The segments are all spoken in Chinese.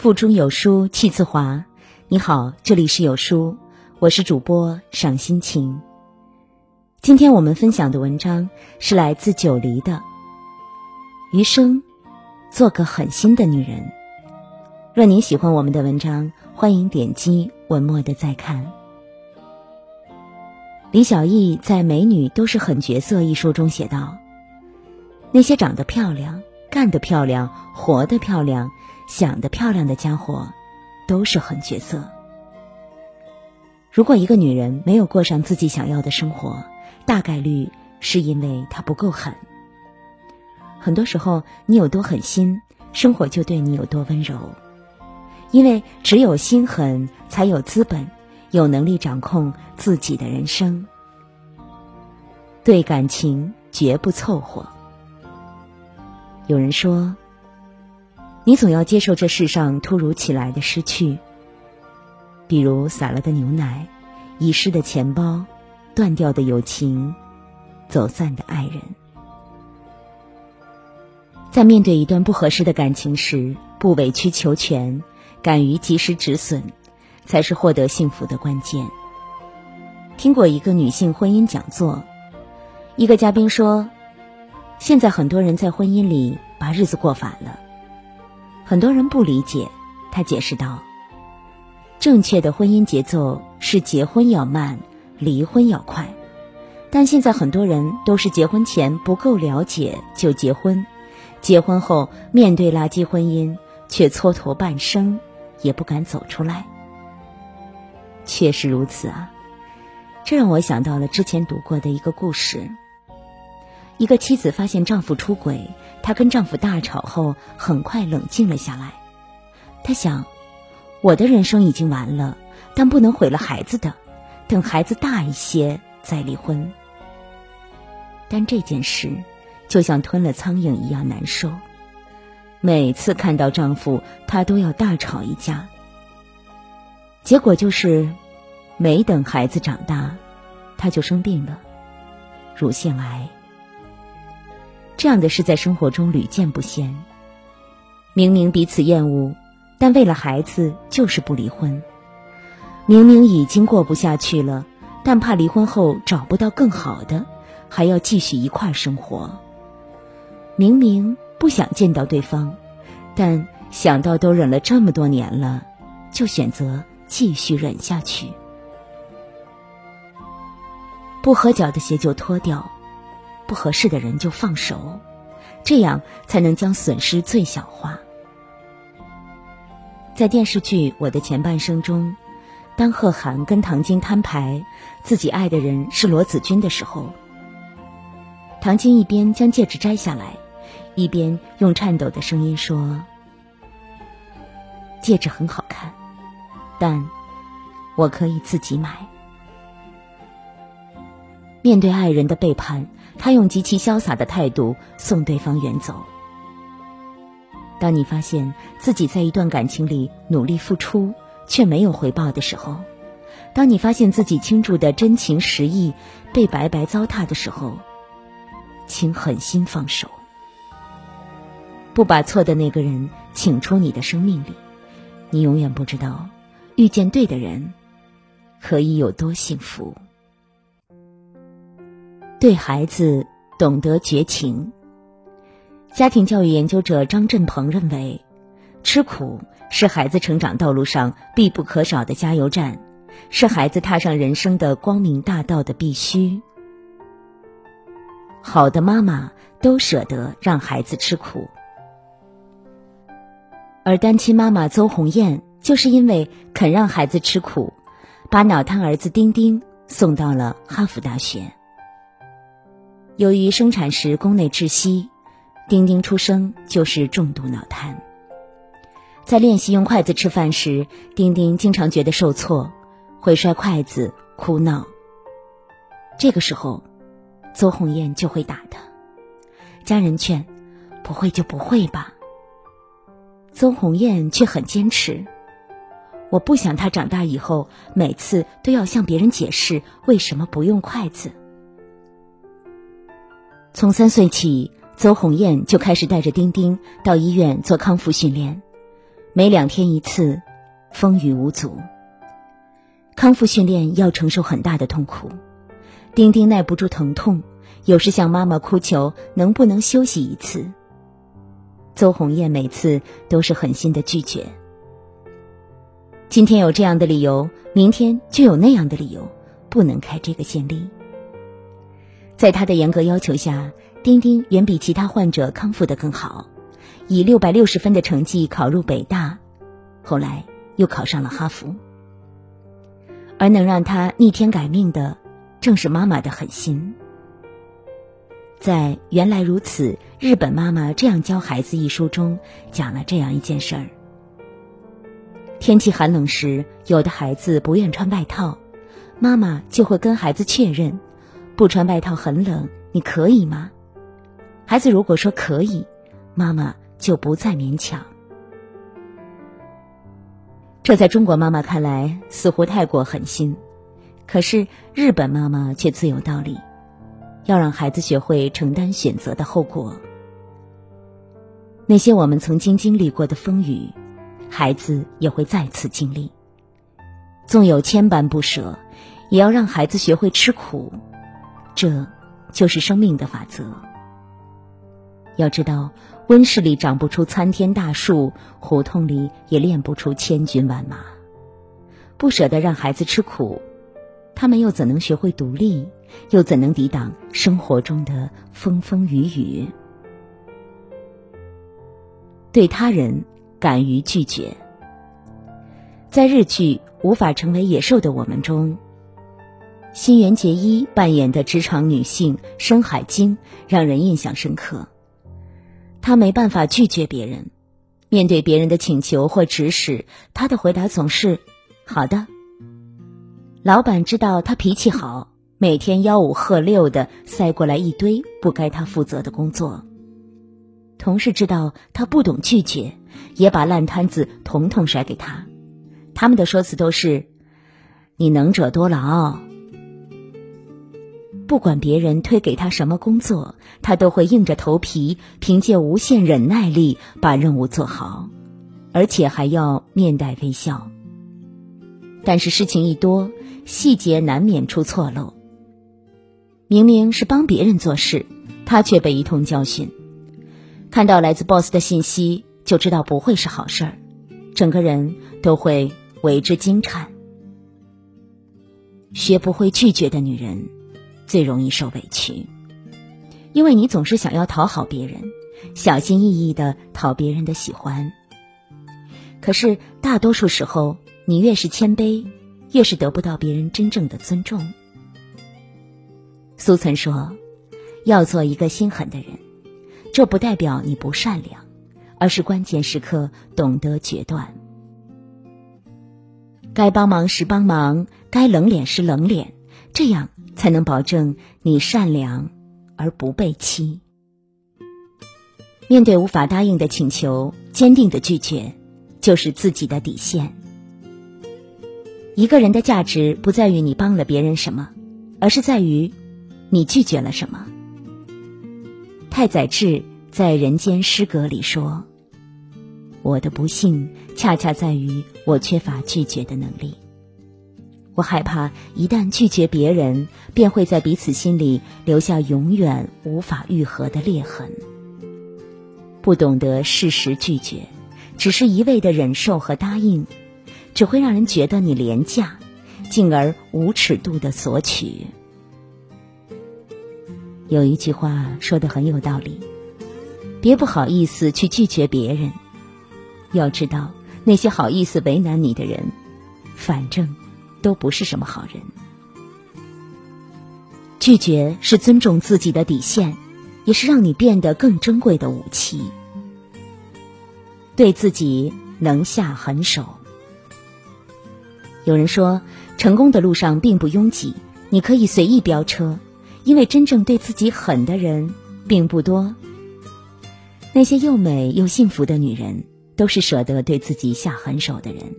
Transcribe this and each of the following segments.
腹中有书气自华。你好，这里是有书，我是主播赏心情。今天我们分享的文章是来自九黎的《余生，做个狠心的女人》。若您喜欢我们的文章，欢迎点击文末的再看。李小艺在《美女都是狠角色》一书中写道：“那些长得漂亮、干得漂亮、活得漂亮。”想得漂亮的家伙，都是狠角色。如果一个女人没有过上自己想要的生活，大概率是因为她不够狠。很多时候，你有多狠心，生活就对你有多温柔。因为只有心狠，才有资本，有能力掌控自己的人生。对感情绝不凑合。有人说。你总要接受这世上突如其来的失去，比如洒了的牛奶、遗失的钱包、断掉的友情、走散的爱人。在面对一段不合适的感情时，不委曲求全，敢于及时止损，才是获得幸福的关键。听过一个女性婚姻讲座，一个嘉宾说：“现在很多人在婚姻里把日子过反了。”很多人不理解，他解释道：“正确的婚姻节奏是结婚要慢，离婚要快。但现在很多人都是结婚前不够了解就结婚，结婚后面对垃圾婚姻却蹉跎半生，也不敢走出来。确实如此啊，这让我想到了之前读过的一个故事。”一个妻子发现丈夫出轨，她跟丈夫大吵后，很快冷静了下来。她想，我的人生已经完了，但不能毁了孩子的，等孩子大一些再离婚。但这件事就像吞了苍蝇一样难受。每次看到丈夫，她都要大吵一架。结果就是，没等孩子长大，她就生病了，乳腺癌。这样的事在生活中屡见不鲜。明明彼此厌恶，但为了孩子就是不离婚。明明已经过不下去了，但怕离婚后找不到更好的，还要继续一块生活。明明不想见到对方，但想到都忍了这么多年了，就选择继续忍下去。不合脚的鞋就脱掉。不合适的人就放手，这样才能将损失最小化。在电视剧《我的前半生》中，当贺涵跟唐晶摊牌自己爱的人是罗子君的时候，唐晶一边将戒指摘下来，一边用颤抖的声音说：“戒指很好看，但我可以自己买。”面对爱人的背叛，他用极其潇洒的态度送对方远走。当你发现自己在一段感情里努力付出却没有回报的时候，当你发现自己倾注的真情实意被白白糟蹋的时候，请狠心放手，不把错的那个人请出你的生命里。你永远不知道，遇见对的人可以有多幸福。对孩子懂得绝情。家庭教育研究者张振鹏认为，吃苦是孩子成长道路上必不可少的加油站，是孩子踏上人生的光明大道的必须。好的妈妈都舍得让孩子吃苦，而单亲妈妈邹红艳就是因为肯让孩子吃苦，把脑瘫儿子丁丁送到了哈佛大学。由于生产时宫内窒息，丁丁出生就是重度脑瘫。在练习用筷子吃饭时，丁丁经常觉得受挫，会摔筷子、哭闹。这个时候，邹红艳就会打他。家人劝：“不会就不会吧。”邹红艳却很坚持：“我不想他长大以后每次都要向别人解释为什么不用筷子。”从三岁起，邹红艳就开始带着丁丁到医院做康复训练。每两天一次，风雨无阻。康复训练要承受很大的痛苦，丁丁耐不住疼痛，有时向妈妈哭求能不能休息一次。邹红艳每次都是狠心的拒绝。今天有这样的理由，明天就有那样的理由，不能开这个先例。在他的严格要求下，丁丁远比其他患者康复的更好，以六百六十分的成绩考入北大，后来又考上了哈佛。而能让他逆天改命的，正是妈妈的狠心。在《原来如此：日本妈妈这样教孩子》一书中，讲了这样一件事儿。天气寒冷时，有的孩子不愿穿外套，妈妈就会跟孩子确认：“不穿外套很冷，你可以吗？”孩子如果说可以，妈妈就不再勉强。这在中国妈妈看来似乎太过狠心，可是日本妈妈却自有道理，要让孩子学会承担选择的后果。那些我们曾经经历过的风雨。孩子也会再次经历，纵有千般不舍，也要让孩子学会吃苦，这就是生命的法则。要知道，温室里长不出参天大树，胡同里也练不出千军万马。不舍得让孩子吃苦，他们又怎能学会独立？又怎能抵挡生活中的风风雨雨？对他人。敢于拒绝。在日剧《无法成为野兽的我们》中，新垣结衣扮演的职场女性深海晶让人印象深刻。她没办法拒绝别人，面对别人的请求或指使，她的回答总是“好的”。老板知道她脾气好，每天吆五喝六的塞过来一堆不该她负责的工作。同事知道她不懂拒绝。也把烂摊子统统甩给他，他们的说辞都是：“你能者多劳。”不管别人推给他什么工作，他都会硬着头皮，凭借无限忍耐力把任务做好，而且还要面带微笑。但是事情一多，细节难免出错漏。明明是帮别人做事，他却被一通教训。看到来自 boss 的信息。就知道不会是好事儿，整个人都会为之惊颤。学不会拒绝的女人，最容易受委屈，因为你总是想要讨好别人，小心翼翼的讨别人的喜欢。可是大多数时候，你越是谦卑，越是得不到别人真正的尊重。苏岑说：“要做一个心狠的人，这不代表你不善良。”而是关键时刻懂得决断，该帮忙时帮忙，该冷脸时冷脸，这样才能保证你善良而不被欺。面对无法答应的请求，坚定的拒绝，就是自己的底线。一个人的价值不在于你帮了别人什么，而是在于你拒绝了什么。太宰治在《人间失格》里说。我的不幸恰恰在于我缺乏拒绝的能力。我害怕一旦拒绝别人，便会在彼此心里留下永远无法愈合的裂痕。不懂得适时拒绝，只是一味的忍受和答应，只会让人觉得你廉价，进而无尺度的索取。有一句话说的很有道理：别不好意思去拒绝别人。要知道，那些好意思为难你的人，反正都不是什么好人。拒绝是尊重自己的底线，也是让你变得更珍贵的武器。对自己能下狠手。有人说，成功的路上并不拥挤，你可以随意飙车，因为真正对自己狠的人并不多。那些又美又幸福的女人。都是舍得对自己下狠手的人。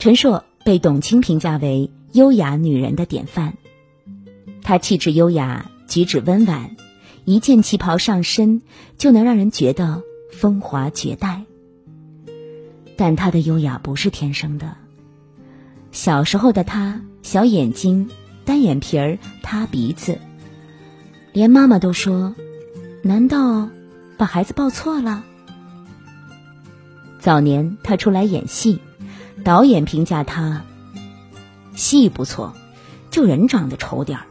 陈硕被董卿评价为优雅女人的典范，她气质优雅，举止温婉，一件旗袍上身就能让人觉得风华绝代。但她的优雅不是天生的。小时候的她，小眼睛，单眼皮儿，塌鼻子，连妈妈都说：“难道把孩子抱错了？”早年她出来演戏，导演评价她：“戏不错，就人长得丑点儿。”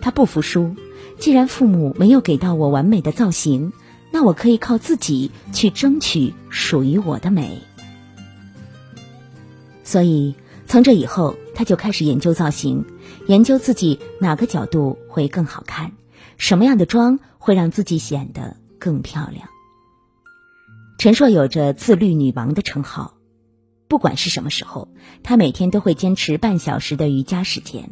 她不服输，既然父母没有给到我完美的造型，那我可以靠自己去争取属于我的美。所以，从这以后，他就开始研究造型，研究自己哪个角度会更好看，什么样的妆会让自己显得更漂亮。陈硕有着“自律女王”的称号，不管是什么时候，她每天都会坚持半小时的瑜伽时间，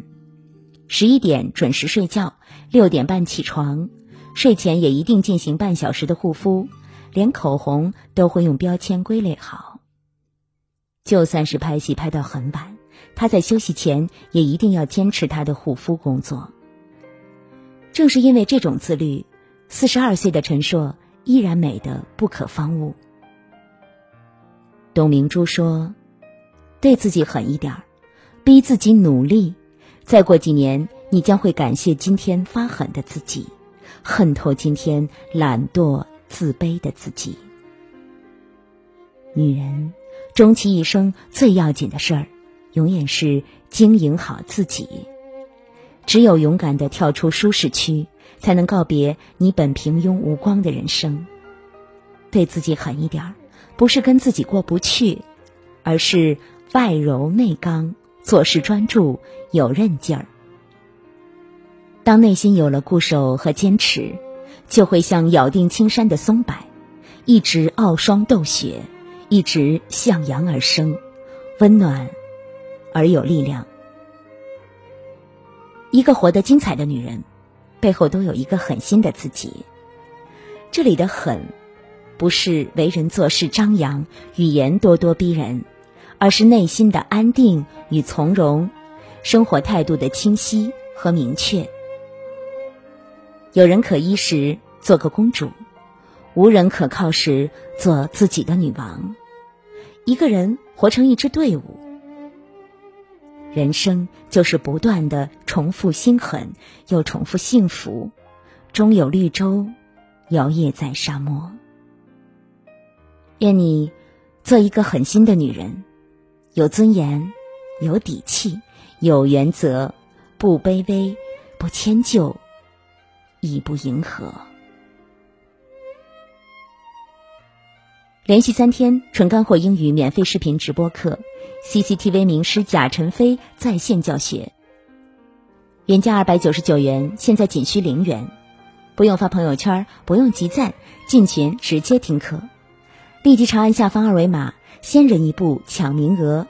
十一点准时睡觉，六点半起床，睡前也一定进行半小时的护肤，连口红都会用标签归类好。就算是拍戏拍到很晚，他在休息前也一定要坚持他的护肤工作。正是因为这种自律，四十二岁的陈硕依然美得不可方物。董明珠说：“对自己狠一点儿，逼自己努力，再过几年，你将会感谢今天发狠的自己，恨透今天懒惰自卑的自己。”女人。终其一生最要紧的事儿，永远是经营好自己。只有勇敢的跳出舒适区，才能告别你本平庸无光的人生。对自己狠一点儿，不是跟自己过不去，而是外柔内刚，做事专注，有韧劲儿。当内心有了固守和坚持，就会像咬定青山的松柏，一直傲霜斗雪。一直向阳而生，温暖而有力量。一个活得精彩的女人，背后都有一个狠心的自己。这里的狠，不是为人做事张扬、语言咄咄逼人，而是内心的安定与从容，生活态度的清晰和明确。有人可依时，做个公主；无人可靠时，做自己的女王。一个人活成一支队伍，人生就是不断的重复心狠，又重复幸福，终有绿洲摇曳在沙漠。愿你做一个狠心的女人，有尊严，有底气，有原则，不卑微，不迁就，亦不迎合。连续三天纯干货英语免费视频直播课，CCTV 名师贾晨飞在线教学。原价二百九十九元，现在仅需零元，不用发朋友圈，不用集赞，进群直接听课。立即长按下方二维码，先人一步抢名额，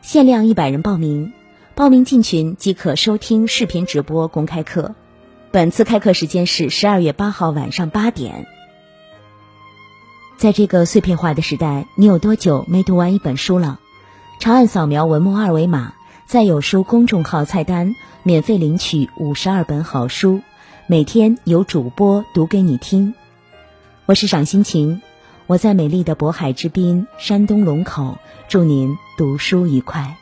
限量一百人报名，报名进群即可收听视频直播公开课。本次开课时间是十二月八号晚上八点。在这个碎片化的时代，你有多久没读完一本书了？长按扫描文末二维码，在有书公众号菜单免费领取五十二本好书，每天有主播读给你听。我是赏心情，我在美丽的渤海之滨山东龙口，祝您读书愉快。